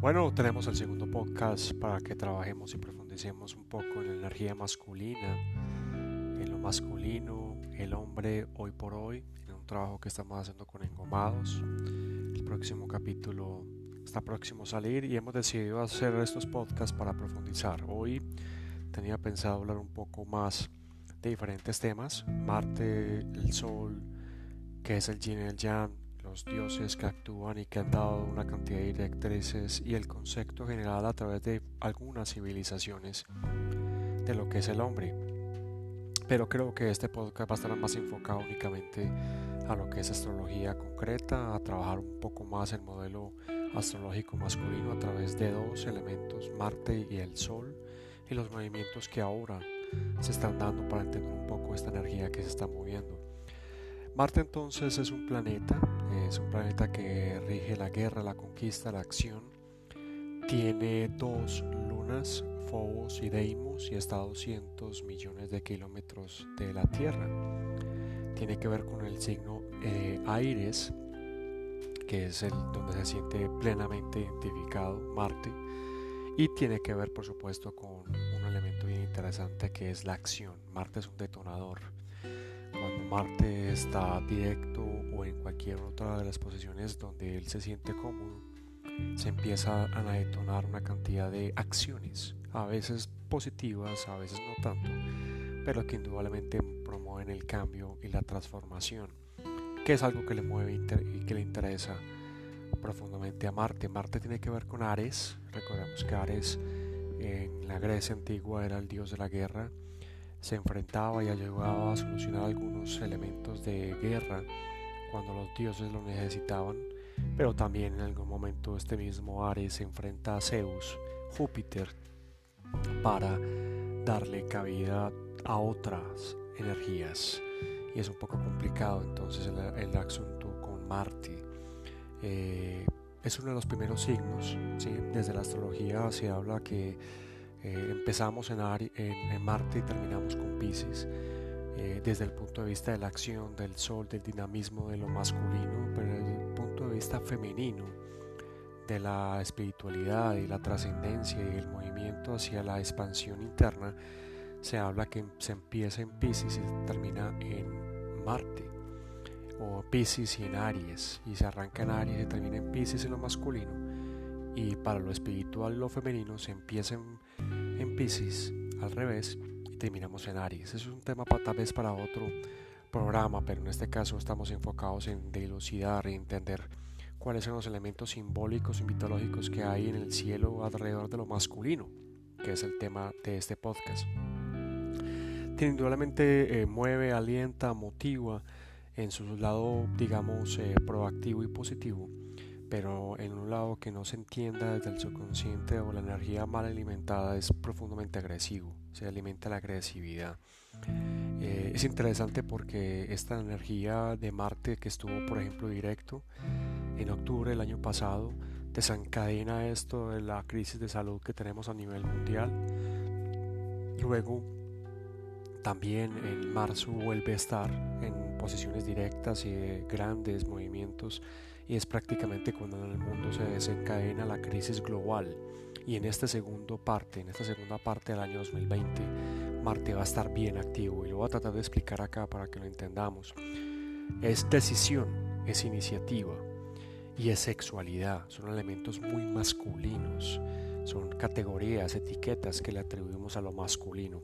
Bueno, tenemos el segundo podcast para que trabajemos y profundicemos un poco en la energía masculina, en lo masculino, el hombre hoy por hoy, en un trabajo que estamos haciendo con Engomados. El próximo capítulo está próximo a salir y hemos decidido hacer estos podcasts para profundizar. Hoy tenía pensado hablar un poco más de diferentes temas, Marte, el Sol, que es el yin y el yang, los dioses que actúan y que han dado una cantidad de directrices y el concepto general a través de algunas civilizaciones de lo que es el hombre. Pero creo que este podcast va a estar más enfocado únicamente a lo que es astrología concreta, a trabajar un poco más el modelo astrológico masculino a través de dos elementos, Marte y el Sol, y los movimientos que ahora se están dando para entender un poco esta energía que se está moviendo. Marte entonces es un planeta, es un planeta que rige la guerra, la conquista, la acción. Tiene dos lunas, Phobos y Deimos, y está a 200 millones de kilómetros de la Tierra. Tiene que ver con el signo eh, Aires, que es el donde se siente plenamente identificado Marte. Y tiene que ver, por supuesto, con un elemento bien interesante que es la acción. Marte es un detonador Marte está directo o en cualquier otra de las posiciones donde él se siente cómodo, se empieza a detonar una cantidad de acciones, a veces positivas, a veces no tanto, pero que indudablemente promueven el cambio y la transformación, que es algo que le mueve y que le interesa profundamente a Marte. Marte tiene que ver con Ares, recordemos que Ares en la Grecia antigua era el dios de la guerra, se enfrentaba y ayudaba a solucionar algunos elementos de guerra cuando los dioses lo necesitaban, pero también en algún momento este mismo Ares se enfrenta a Zeus, Júpiter, para darle cabida a otras energías. Y es un poco complicado entonces el, asunto con Marte. Eh, es uno de los primeros signos, ¿sí? desde la astrología se habla que eh, empezamos en, en, Marte y terminamos con Pisces, eh, desde el punto de vista de la acción, del sol, del dinamismo, de lo masculino, pero desde el punto de vista femenino, de la espiritualidad y la trascendencia y el movimiento hacia la expansión interna, se habla que se empieza en Pisces y termina en Marte, o Pisces y en Aries, y se arranca en Aries y termina en Pisces en lo masculino y para lo espiritual lo femenino se empieza en, en Pisces al revés y terminamos en Aries. es un tema para, tal vez para otro programa, pero en este caso estamos enfocados en dilucidar y entender cuáles son los elementos simbólicos y mitológicos que hay en el cielo alrededor de lo masculino, que es el tema de este podcast. Indudablemente eh, mueve, alienta, motiva en su lado, digamos, eh, proactivo y positivo pero en un lado que no se entienda desde el subconsciente o la energía mal alimentada es profundamente agresivo, se alimenta la agresividad. Eh, es interesante porque esta energía de Marte que estuvo por ejemplo directo en octubre del año pasado desencadena esto de la crisis de salud que tenemos a nivel mundial. Luego también en marzo vuelve a estar en posiciones directas y de grandes movimientos y es prácticamente cuando en el mundo se desencadena la crisis global. Y en esta segunda parte, en esta segunda parte del año 2020, Marte va a estar bien activo y lo voy a tratar de explicar acá para que lo entendamos. Es decisión, es iniciativa y es sexualidad. Son elementos muy masculinos, son categorías, etiquetas que le atribuimos a lo masculino.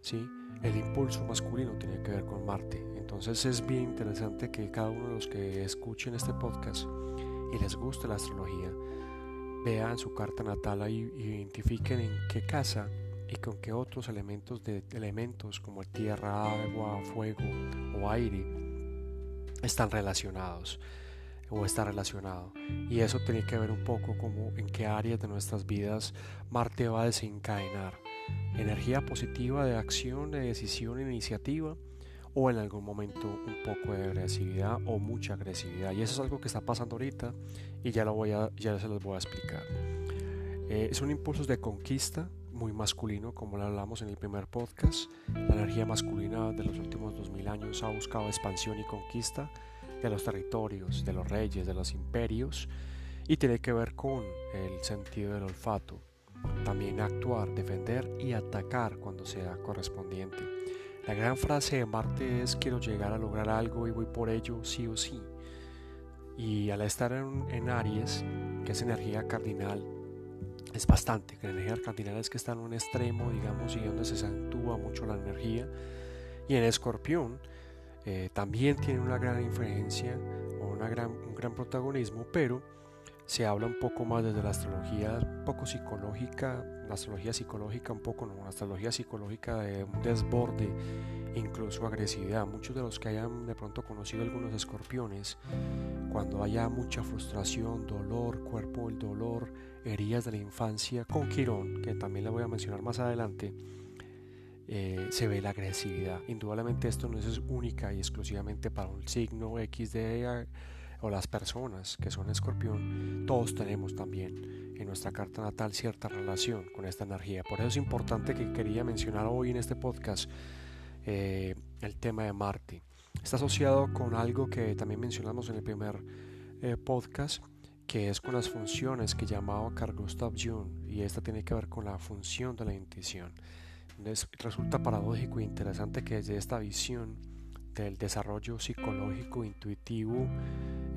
¿Sí? El impulso masculino tiene que ver con Marte. Entonces es bien interesante que cada uno de los que escuchen este podcast y les guste la astrología, vean su carta natal y identifiquen en qué casa y con qué otros elementos de elementos como tierra, agua, fuego o aire están relacionados o está relacionado. Y eso tiene que ver un poco como en qué áreas de nuestras vidas Marte va a desencadenar energía positiva de acción, de decisión, iniciativa o en algún momento un poco de agresividad o mucha agresividad. Y eso es algo que está pasando ahorita y ya, lo voy a, ya se los voy a explicar. Eh, son impulsos de conquista muy masculino, como lo hablamos en el primer podcast. La energía masculina de los últimos 2000 años ha buscado expansión y conquista de los territorios, de los reyes, de los imperios y tiene que ver con el sentido del olfato. También actuar, defender y atacar cuando sea correspondiente. La gran frase de Marte es quiero llegar a lograr algo y voy por ello sí o sí. Y al estar en, Aries, que es energía cardinal, es bastante. La energía cardinal es que está en un extremo, digamos, y donde se acentúa mucho la energía. Y en Escorpión eh, también tiene una gran influencia o una gran, un gran protagonismo, pero se habla un poco más desde la astrología poco psicológica, la astrología psicológica un poco, no, la astrología psicológica de un desborde, incluso agresividad. Muchos de los que hayan de pronto conocido algunos escorpiones, cuando haya mucha frustración, dolor, cuerpo el dolor, heridas de la infancia, con Quirón, que también le voy a mencionar más adelante, eh, se ve la agresividad. Indudablemente esto no es única y exclusivamente para un signo XD o las personas que son escorpión, todos tenemos también en nuestra carta natal cierta relación con esta energía. Por eso es importante que quería mencionar hoy en este podcast eh, el tema de Marte. Está asociado con algo que también mencionamos en el primer eh, podcast, que es con las funciones que llamaba Carl Gustav Jung, y esta tiene que ver con la función de la intuición. Resulta paradójico e interesante que desde esta visión del desarrollo psicológico intuitivo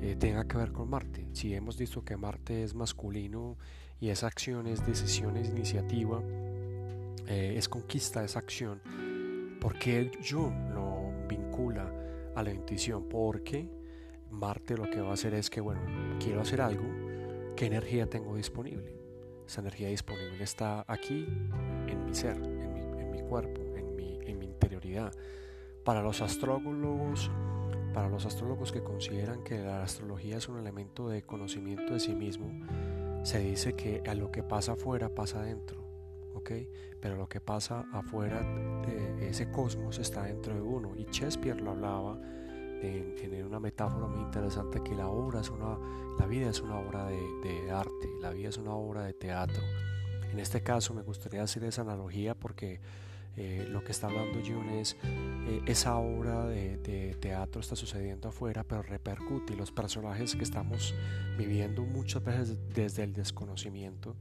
eh, tenga que ver con Marte. Si hemos visto que Marte es masculino y es acción, es decisión, es iniciativa, eh, es conquista, es acción, ¿por qué Jung lo vincula a la intuición? Porque Marte lo que va a hacer es que, bueno, quiero hacer algo, ¿qué energía tengo disponible? Esa energía disponible está aquí, en mi ser, en mi, cuerpo, en mi interioridad. Para los astrólogos, para los astrólogos que consideran que la astrología es un elemento de conocimiento de sí mismo, se dice que a lo que pasa afuera pasa adentro, ¿ok? Pero lo que pasa afuera, de ese cosmos está dentro de uno. Y Shakespeare lo hablaba en, una metáfora muy interesante que la obra es una, la vida es una obra de, de arte, la vida es una obra de teatro. En este caso me gustaría hacer esa analogía porque eh, lo que está hablando Jung es eh, esa obra de, teatro está sucediendo afuera, pero repercute y los personajes que estamos viviendo muchas veces desde el desconocimiento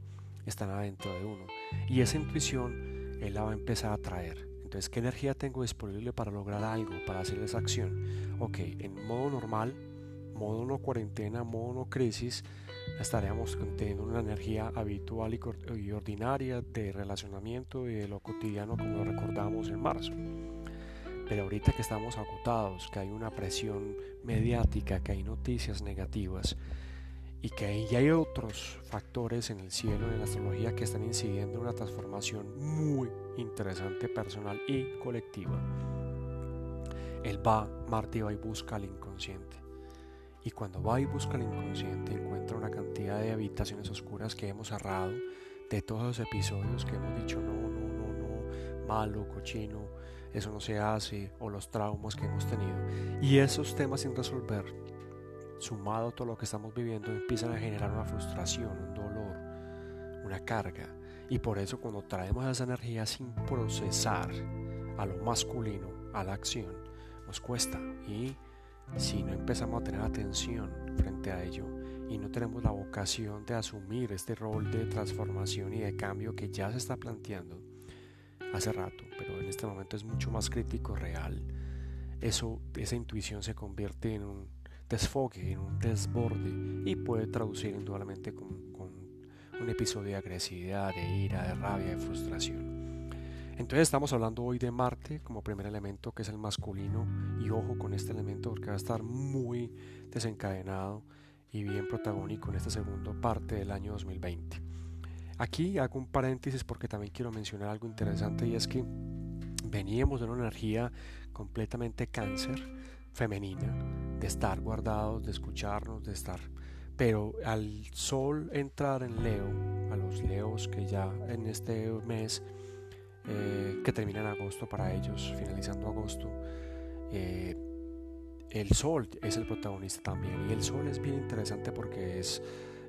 están adentro de uno. Y esa intuición él la va a empezar a traer. Entonces, ¿qué energía tengo disponible para lograr algo, para hacer esa acción? Ok, en modo normal, modo no cuarentena, modo no crisis, estaríamos teniendo una energía habitual y ordinaria de relacionamiento y de lo cotidiano como lo recordamos en marzo. Pero ahorita que estamos agotados, que hay una presión mediática, que hay noticias negativas y que ya hay otros factores en el cielo, en la astrología, que están incidiendo en una transformación muy interesante personal y colectiva, él va, Marte va y busca al inconsciente y cuando va y busca el inconsciente encuentra una cantidad de habitaciones oscuras que hemos cerrado, de todos los episodios que hemos dicho no, no, no, no, malo, cochino, eso no se hace, o los traumas que hemos tenido. Y esos temas sin resolver, sumado a todo lo que estamos viviendo, empiezan a generar una frustración, un dolor, una carga. Y por eso cuando traemos esa energía sin procesar a lo masculino, a la acción, nos cuesta. Y si no empezamos a tener atención frente a ello y no tenemos la vocación de asumir este rol de transformación y de cambio que ya se está planteando hace rato, pero en este momento es mucho más crítico, real, eso, esa intuición se convierte en un desfogue, en un desborde y puede traducir indudablemente con, con un episodio de agresividad, de ira, de rabia, de frustración. Entonces estamos hablando hoy de Marte como primer elemento que es el masculino y ojo con este elemento porque va a estar muy desencadenado y bien protagónico en esta segunda parte del año 2020. Aquí hago un paréntesis porque también quiero mencionar algo interesante y es que veníamos de una energía completamente cáncer femenina, de estar guardados, de escucharnos, de estar... Pero al sol entrar en Leo, a los Leos que ya en este mes eh, que termina en agosto para ellos, finalizando agosto. Eh, el Sol es el protagonista también y el Sol es bien interesante porque es,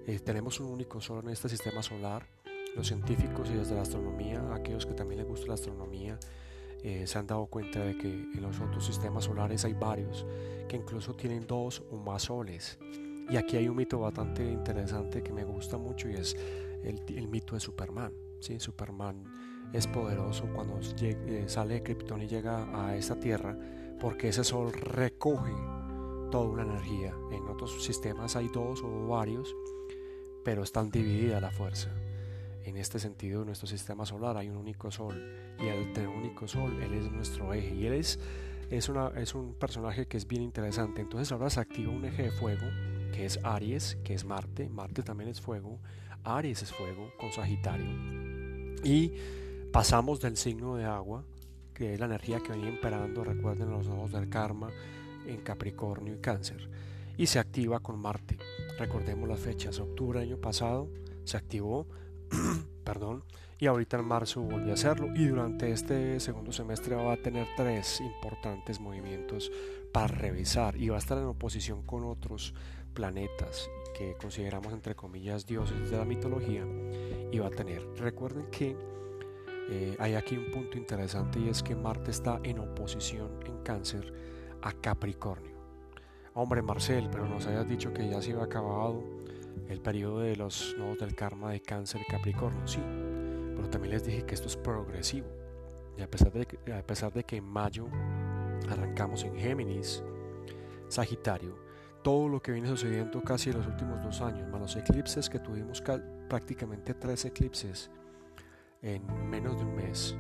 eh, tenemos un único Sol en este sistema solar. Los científicos y desde la astronomía, aquellos que también les gusta la astronomía, se han dado cuenta de que en los otros sistemas solares hay varios que incluso tienen dos o más soles. Y aquí hay un mito bastante interesante que me gusta mucho y es el mito de Superman. ¿Sí? Superman es poderoso cuando eh, sale de Krypton y llega a esta Tierra porque ese sol recoge toda una energía. En otros sistemas hay dos o varios, pero están dividida la fuerza. En este sentido, en nuestro sistema solar hay un único sol y un único sol, él es nuestro eje y él es, es, es un personaje que es bien interesante. Entonces ahora se activa un eje de fuego que es Aries, que es Marte. Marte también es fuego. Aries es fuego con Sagitario. Y pasamos del signo de agua, que es la energía que venía imperando, recuerden los ojos del karma, en Capricornio y Cáncer. Y se activa con Marte. Recordemos las fechas. Octubre año pasado se activó, perdón, y ahorita en marzo volvió a hacerlo. Y durante este segundo semestre va a tener tres importantes movimientos para revisar y va a estar en oposición con otros planetas que consideramos entre comillas dioses de la mitología y va a tener. Recuerden que eh, hay aquí un punto interesante y es que Marte está en oposición en cáncer a Capricornio. Hombre Marcel, pero nos hayas dicho que ya se iba acabado el periodo de los nodos del karma de cáncer y Capricornio. Sí, pero también les dije que esto es progresivo. Y a pesar de que en mayo arrancamos en Géminis, Sagitario, todo lo que viene sucediendo casi en los últimos dos años, más los eclipses que tuvimos prácticamente tres eclipses en menos de un mes.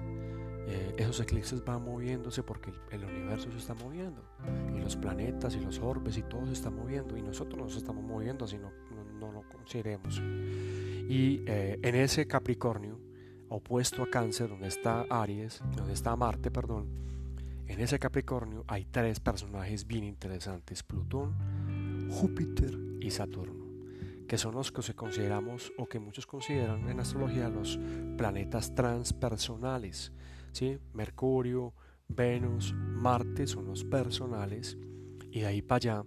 Eh, esos eclipses van moviéndose porque el, universo se está moviendo y los planetas y los orbes y todo se está moviendo y nosotros nos estamos moviendo así no, no, lo consideremos. Y eh, en ese Capricornio, opuesto a Cáncer, donde está Aries, donde está Marte, perdón, en ese Capricornio hay tres personajes bien interesantes, Plutón, Júpiter y Saturno, que son los que se consideramos o que muchos consideran en astrología los planetas transpersonales. ¿sí? Mercurio, Venus, Marte son los personales y de ahí para allá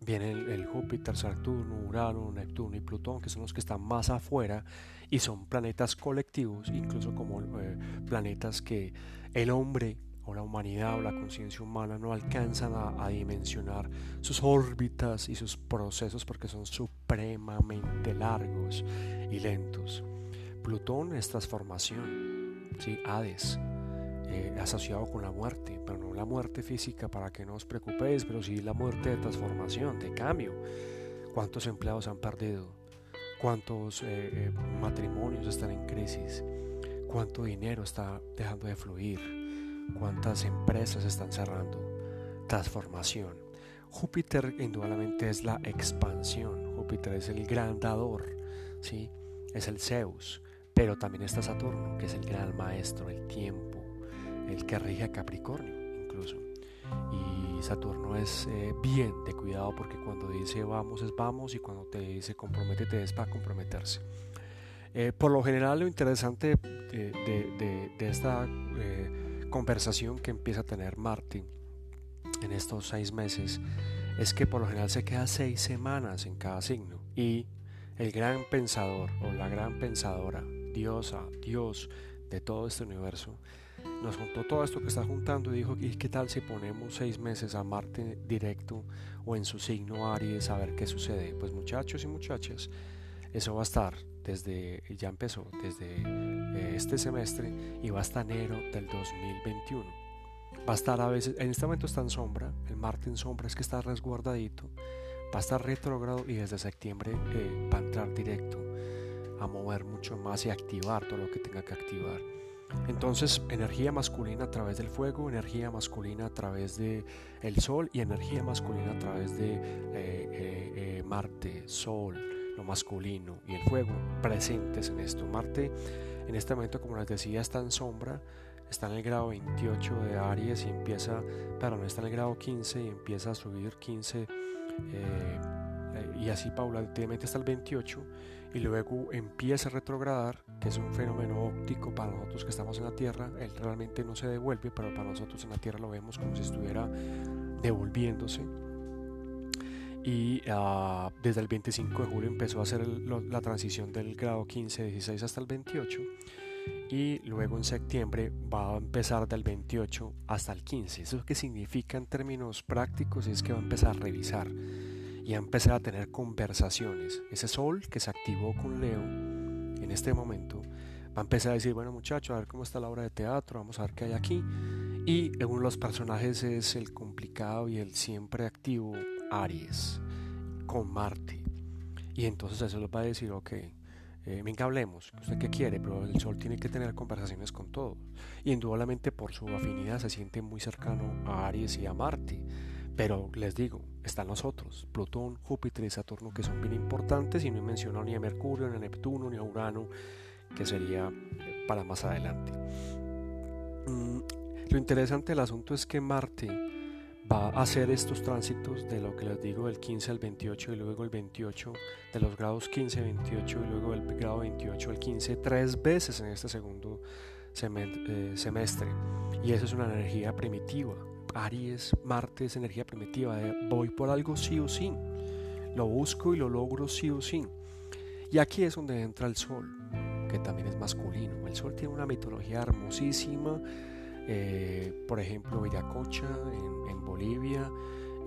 vienen el, Júpiter, Saturno, Urano, Neptuno y Plutón, que son los que están más afuera y son planetas colectivos, incluso como eh, planetas que el hombre o la humanidad o la conciencia humana no alcanzan a, dimensionar sus órbitas y sus procesos porque son supremamente largos y lentos. Plutón es transformación, ¿sí? Hades, eh, asociado con la muerte, pero no la muerte física para que no os preocupéis, pero sí la muerte de transformación, de cambio. ¿Cuántos empleados han perdido? ¿Cuántos eh, eh, matrimonios están en crisis? ¿Cuánto dinero está dejando de fluir? Cuántas empresas están cerrando. Transformación. Júpiter indudablemente es la expansión. Júpiter es el gran dador, ¿sí? es el Zeus. Pero también está Saturno, que es el gran maestro, el tiempo, el que rige a Capricornio incluso. Y Saturno es eh, bien de cuidado porque cuando dice vamos es vamos y cuando te dice comprométete es para comprometerse. Eh, por lo general lo interesante de, esta eh, conversación que empieza a tener Martin en estos seis meses es que por lo general se queda seis semanas en cada signo y el gran pensador o la gran pensadora, diosa, Dios de todo este universo, nos juntó todo esto que está juntando y dijo, ¿y qué tal si ponemos seis meses a Marte directo o en su signo Aries a ver qué sucede? Pues muchachos y muchachas, eso va a estar desde, ya empezó desde eh, este semestre y va hasta enero del 2021. Va a estar a veces, en este momento está en sombra, el Marte en sombra es que está resguardadito, va a estar retrógrado y desde septiembre eh, va a entrar directo a mover mucho más y activar todo lo que tenga que activar. Entonces, energía masculina a través del fuego, energía masculina a través de el sol y energía masculina a través de eh, Marte, Sol, lo masculino y el fuego presentes en esto. Marte en este momento, como les decía, está en sombra, está en el grado 28 de Aries y empieza, no está en el grado 15 y empieza a subir 15 eh, y así paulatinamente hasta el 28 y luego empieza a retrogradar, que es un fenómeno óptico para nosotros que estamos en la Tierra, él realmente no se devuelve, pero para nosotros en la Tierra lo vemos como si estuviera devolviéndose y ah, desde el 25 de julio empezó a hacer la transición del grado 15, 16 hasta el 28 y luego en septiembre va a empezar del 28 hasta el 15. ¿Eso qué significa en términos prácticos? Es que va a empezar a revisar y a empezar a tener conversaciones. Ese sol que se activó con Leo en este momento va a empezar a decir, bueno muchachos, a ver cómo está la obra de teatro, vamos a ver qué hay aquí. Y uno de los personajes es el complicado y el siempre activo Aries con Marte. Y entonces eso les va a decir, ok, eh, venga, hablemos, usted qué quiere, pero el Sol tiene que tener conversaciones con todos. Y indudablemente por su afinidad se siente muy cercano a Aries y a Marte. Pero les digo, están los otros, Plutón, Júpiter y Saturno, que son bien importantes y no he mencionado ni a Mercurio, ni a Neptuno, ni a Urano, que sería eh, para más adelante. Mm, lo interesante del asunto es que Marte va a hacer estos tránsitos de lo que les digo del 15 al 28 y luego el 28 de los grados 15 28 y luego el grado 28 al 15 tres veces en este segundo eh, semestre. Y eso es una energía primitiva. Aries, Marte es energía primitiva de voy por algo sí o sí. Lo busco y lo logro sí o sí. Y aquí es donde entra el sol que también es masculino. El sol tiene una mitología hermosísima eh, por ejemplo Viracocha en, en Bolivia,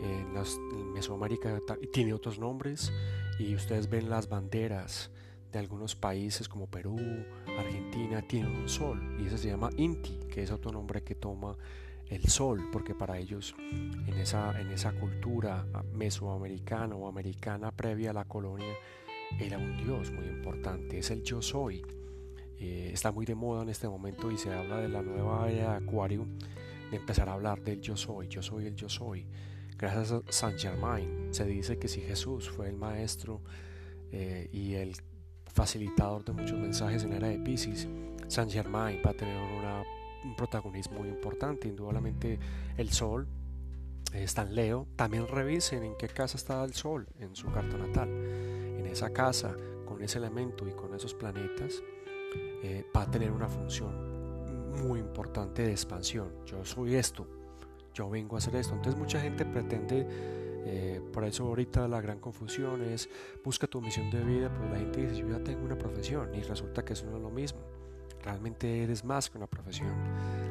en, las, Mesoamérica tiene otros nombres y ustedes ven las banderas de algunos países como Perú, Argentina, tienen un sol y ese se llama Inti, que es otro nombre que toma el sol, porque para ellos en esa, en esa cultura mesoamericana o americana previa a la colonia era un dios muy importante, es el yo soy. Eh, está muy de moda en este momento y se habla de la nueva era de Acuario, de empezar a hablar del yo soy, yo soy el yo soy. Gracias a Saint Germain se dice que si Jesús fue el maestro eh, y el facilitador de muchos mensajes en la era de Pisces, Saint Germain va a tener un protagonismo muy importante. Indudablemente el Sol está en Leo. También revisen en qué casa está el Sol en su carta natal. En esa casa, con ese elemento y con esos planetas, eh, va a tener una función muy importante de expansión. Yo soy esto, yo vengo a hacer esto. Entonces mucha gente pretende, eh, por eso ahorita la gran confusión es, busca tu misión de vida, pero la gente dice, yo ya tengo una profesión y resulta que eso no es lo mismo. Realmente eres más que una profesión,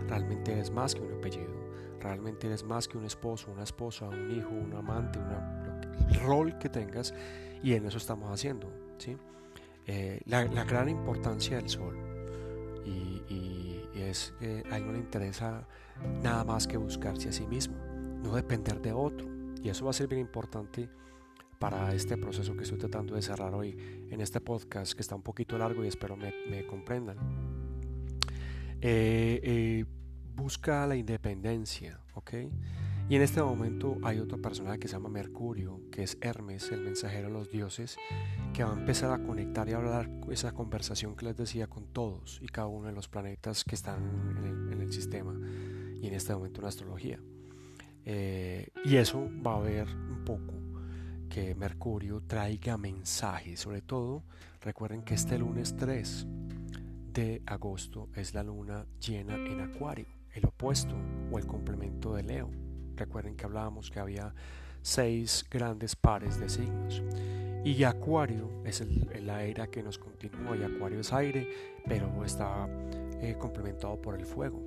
realmente eres más que un apellido, realmente eres más que un esposo, una esposa, un hijo, un amante, una, el rol que tengas y en eso estamos haciendo. ¿sí? Eh, la, gran importancia del sol y, es que a él no le interesa nada más que buscarse a sí mismo, no depender de otro. Y eso va a ser bien importante para este proceso que estoy tratando de cerrar hoy en este podcast que está un poquito largo y espero me, comprendan. Eh, eh, busca la independencia, ¿ok? Y en este momento hay otro personaje que se llama Mercurio, que es Hermes, el mensajero de los dioses, que va a empezar a conectar y a hablar esa conversación que les decía con todos y cada uno de los planetas que están en el, sistema y en este momento en astrología. Eh, y eso va a ver un poco que Mercurio traiga mensajes, sobre todo recuerden que este lunes 3 de agosto es la luna llena en Acuario, el opuesto o el complemento de Leo. Recuerden que hablábamos que había seis grandes pares de signos. Y Acuario es la era que nos continúa y Acuario es aire, pero está eh, complementado por el fuego.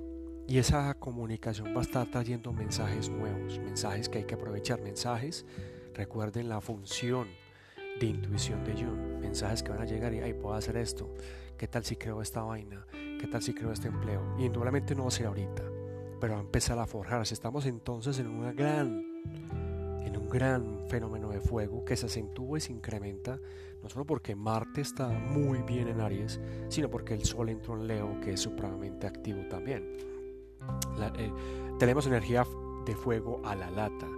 Y esa comunicación va a estar trayendo mensajes nuevos, mensajes que hay que aprovechar, mensajes, recuerden la función de intuición de Jung, mensajes que van a llegar y, ay, puedo hacer esto, ¿qué tal si creo esta vaina? ¿Qué tal si creo este empleo? Y indudablemente no va a ser ahorita, pero a empezar a forjarse. Estamos entonces en una gran, en un gran fenómeno de fuego que se acentúa y se incrementa, no solo porque Marte está muy bien en Aries, sino porque el Sol entró en Leo, que es supremamente activo también. Eh, tenemos energía de fuego a la lata,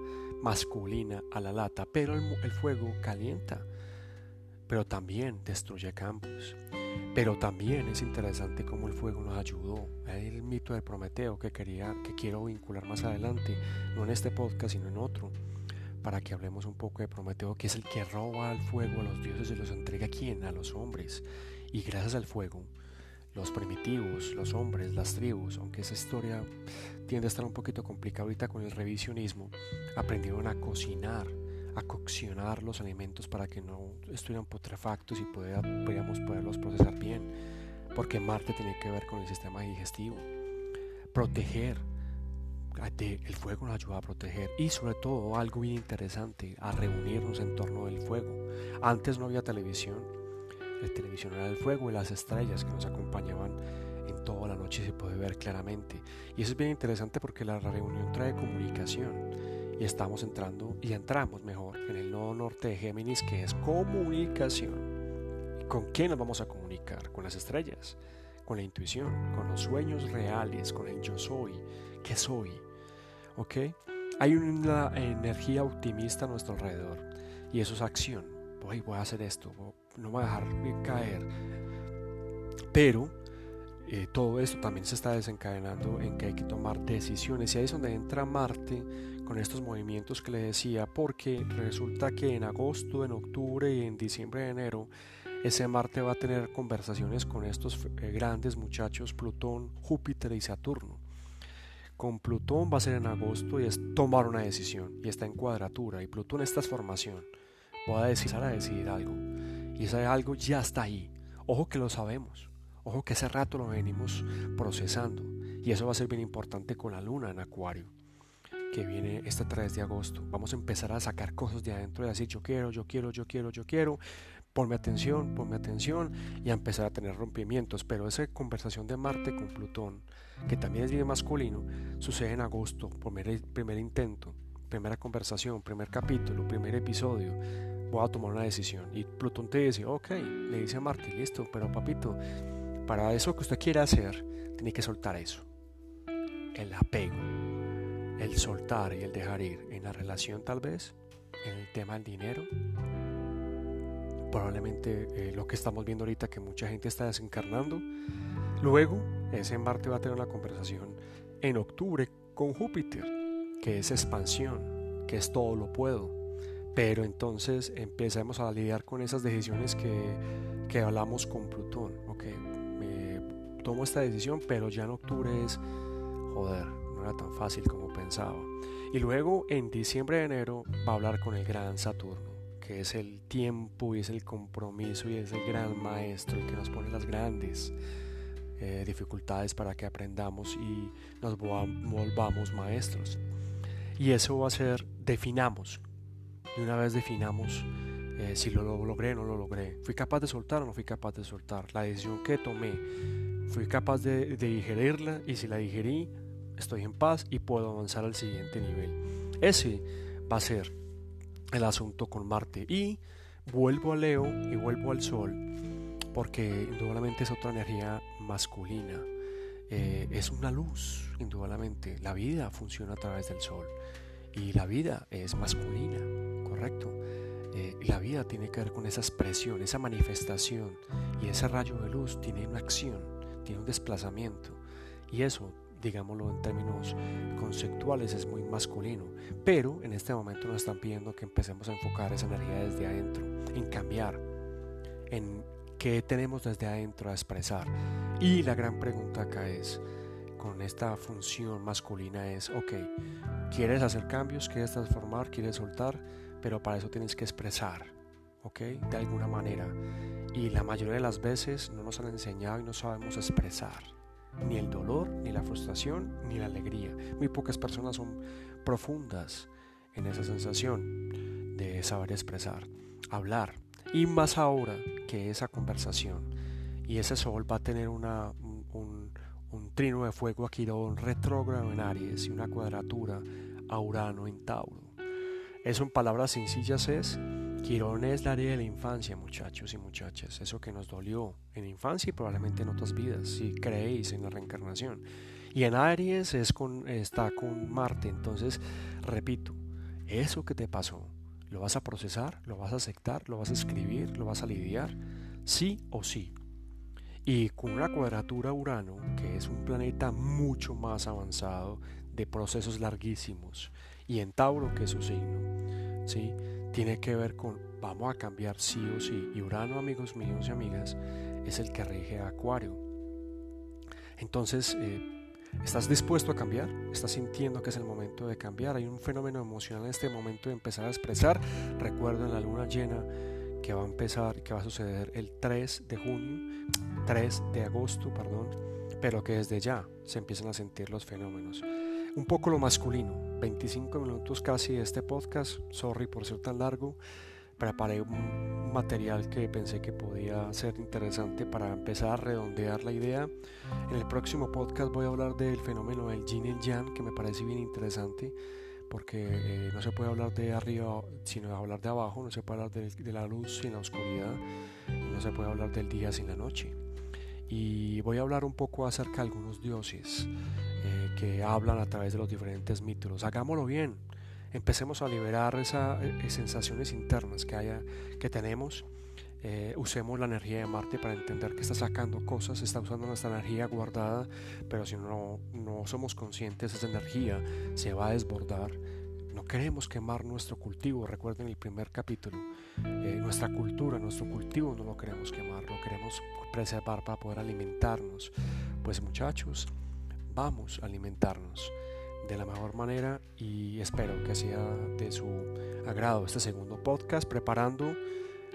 masculina a la lata, pero el fuego calienta, pero también destruye campos. Pero también es interesante cómo el fuego nos ayudó. el mito de Prometeo que quería, que quiero vincular más adelante, no en este podcast, sino en otro, para que hablemos un poco de Prometeo, que es el que roba el fuego a los dioses y los entrega a quién, a los hombres. Y gracias al fuego, los primitivos, los hombres, las tribus, aunque esa historia tiende a estar un poquito complicada ahorita con el revisionismo, aprendieron a cocinar a coccionar los alimentos para que no estuvieran putrefactos y pudiéramos poderlos procesar bien, porque Marte tiene que ver con el sistema digestivo. Proteger el fuego nos ayuda a proteger y sobre todo algo bien interesante, a reunirnos en torno del fuego. Antes no había televisión, la televisión era el fuego y las estrellas que nos acompañaban en toda la noche se puede ver claramente. Y eso es bien interesante porque la reunión trae comunicación y estamos entrando y entramos mejor en el nodo norte de Géminis que es comunicación. ¿Con quién nos vamos a comunicar? Con las estrellas, con la intuición, con los sueños reales, con el yo soy, qué soy. ¿Ok? Hay una energía optimista a nuestro alrededor y eso es acción. Voy, voy a hacer esto, no voy a dejar caer. Pero eh, todo esto también se está desencadenando en que hay que tomar decisiones y ahí es donde entra Marte con estos movimientos que le decía porque resulta que en agosto, en octubre y en diciembre enero ese Marte va a tener conversaciones con estos eh, grandes muchachos Plutón, Júpiter y Saturno con Plutón va a ser en agosto y es tomar una decisión y está en cuadratura y Plutón está en formación. Voy a decidir a decidir algo y ese algo ya está ahí. Ojo que lo sabemos. Ojo que ese rato lo venimos procesando y eso va a ser bien importante con la luna en Acuario que viene este 3 de agosto. Vamos a empezar a sacar cosas de adentro y decir yo quiero, yo quiero, yo quiero, yo quiero ponme atención, ponme atención y a empezar a tener rompimientos. Pero esa conversación de Marte con Plutón, que también es bien masculino, sucede en agosto, primer, primer intento, primera conversación, primer capítulo, primer episodio. Voy a tomar una decisión. Y Plutón te dice, ok, le dice a Marte, listo, pero papito, para eso que usted quiere hacer, tiene que soltar eso. El apego, el soltar y el dejar ir en la relación tal vez, en el tema del dinero, probablemente eh, lo que estamos viendo ahorita que mucha gente está desencarnando. Luego, ese Marte va a tener una conversación en octubre con Júpiter, que es expansión, que es todo lo puedo. Pero entonces empezamos a lidiar con esas decisiones que, que hablamos con Plutón. Ok, me tomo esta decisión, pero ya en octubre es, joder, no era tan fácil como pensaba. Y luego en diciembre, enero, va a hablar con el gran Saturno que es el tiempo y es el compromiso y es el gran maestro, el que nos pone las grandes eh, dificultades para que aprendamos y nos volvamos maestros. Y eso va a ser, definamos, y una vez definamos eh, si lo, logré o no lo logré, fui capaz de soltar o no fui capaz de soltar, la decisión que tomé, fui capaz de, digerirla y si la digerí, estoy en paz y puedo avanzar al siguiente nivel. Ese va a ser el asunto con Marte. Y vuelvo a Leo y vuelvo al Sol, porque indudablemente es otra energía masculina. Eh, es una luz, indudablemente. La vida funciona a través del Sol. Y la vida es masculina, ¿correcto? Eh, la vida tiene que ver con esa expresión, esa manifestación. Y ese rayo de luz tiene una acción, tiene un desplazamiento. Y eso digámoslo en términos conceptuales, es muy masculino. Pero en este momento nos están pidiendo que empecemos a enfocar esa energía desde adentro, en cambiar, en qué tenemos desde adentro a expresar. Y la gran pregunta acá es, con esta función masculina es, ok, quieres hacer cambios, quieres transformar, quieres soltar, pero para eso tienes que expresar, ok, de alguna manera. Y la mayoría de las veces no nos han enseñado y no sabemos expresar ni el dolor, ni la frustración, ni la alegría. Muy pocas personas son profundas en esa sensación de saber expresar, hablar. Y más ahora que esa conversación y ese sol va a tener una, un, trino de fuego a Quirón retrógrado en Aries y una cuadratura a Urano en Tauro. Eso en palabras sencillas es Quirón es la área de la infancia, muchachos y muchachas, eso que nos dolió en infancia y probablemente en otras vidas, si creéis en la reencarnación. Y en Aries es con, está con Marte, entonces, repito, eso que te pasó, ¿lo vas a procesar? ¿Lo vas a aceptar? ¿Lo vas a escribir? ¿Lo vas a lidiar? Sí o sí. Y con una cuadratura Urano, que es un planeta mucho más avanzado, de procesos larguísimos, y en Tauro, que es su signo, ¿sí? Tiene que ver con vamos a cambiar sí o sí. Y Urano, amigos míos y amigas, es el que rige a Acuario. Entonces, eh, ¿estás dispuesto a cambiar? ¿Estás sintiendo que es el momento de cambiar? Hay un fenómeno emocional en este momento de empezar a expresar. Recuerden la luna llena que va a empezar, que va a suceder el 3 de junio, 3 de agosto, perdón, pero que desde ya se empiezan a sentir los fenómenos. un poco lo masculino. 25 minutos casi de este podcast, sorry por ser tan largo. Preparé un material que pensé que podía ser interesante para empezar a redondear la idea. En el próximo podcast voy a hablar del fenómeno del yin y el yang, que me parece bien interesante porque eh, no se puede hablar de arriba sino hablar de abajo, no se puede hablar de, la luz sin la oscuridad, no se puede hablar del día sin la noche. Y voy a hablar un poco acerca de algunos dioses eh, que hablan a través de los diferentes mitos. Hagámoslo bien, empecemos a liberar esas eh, sensaciones internas que, haya, que tenemos eh, usemos la energía de Marte para entender que está sacando cosas, está usando nuestra energía guardada, pero si no, no somos conscientes, esa energía se va a desbordar. No queremos quemar nuestro cultivo, recuerden el primer capítulo, eh, nuestra cultura, nuestro cultivo no lo queremos quemar, lo queremos preservar para poder alimentarnos. Pues muchachos, vamos a alimentarnos de la mejor manera y espero que sea de su agrado este segundo podcast preparando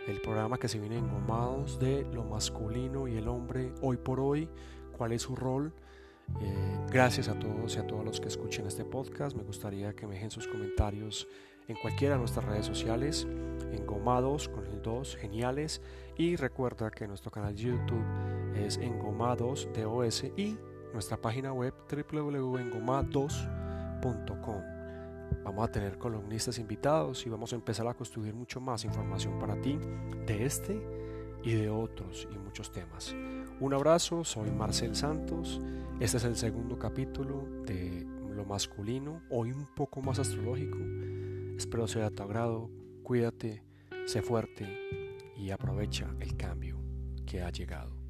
el programa que se viene engomados de lo masculino y el hombre hoy por hoy, cuál es su rol. Eh, gracias a todos y a todos los que escuchen este podcast. Me gustaría que me dejen sus comentarios en cualquiera de nuestras redes sociales, engomados con el 2, geniales. Y recuerda que nuestro canal de YouTube es engomados DOS y nuestra página web www.engomados.com. Vamos a tener columnistas invitados y vamos a empezar a construir mucho más información para ti de este y de otros y muchos temas. Un abrazo, soy Marcel Santos. Este es el segundo capítulo de lo masculino, hoy un poco más astrológico. Espero sea de tu agrado. Cuídate, sé fuerte y aprovecha el cambio que ha llegado.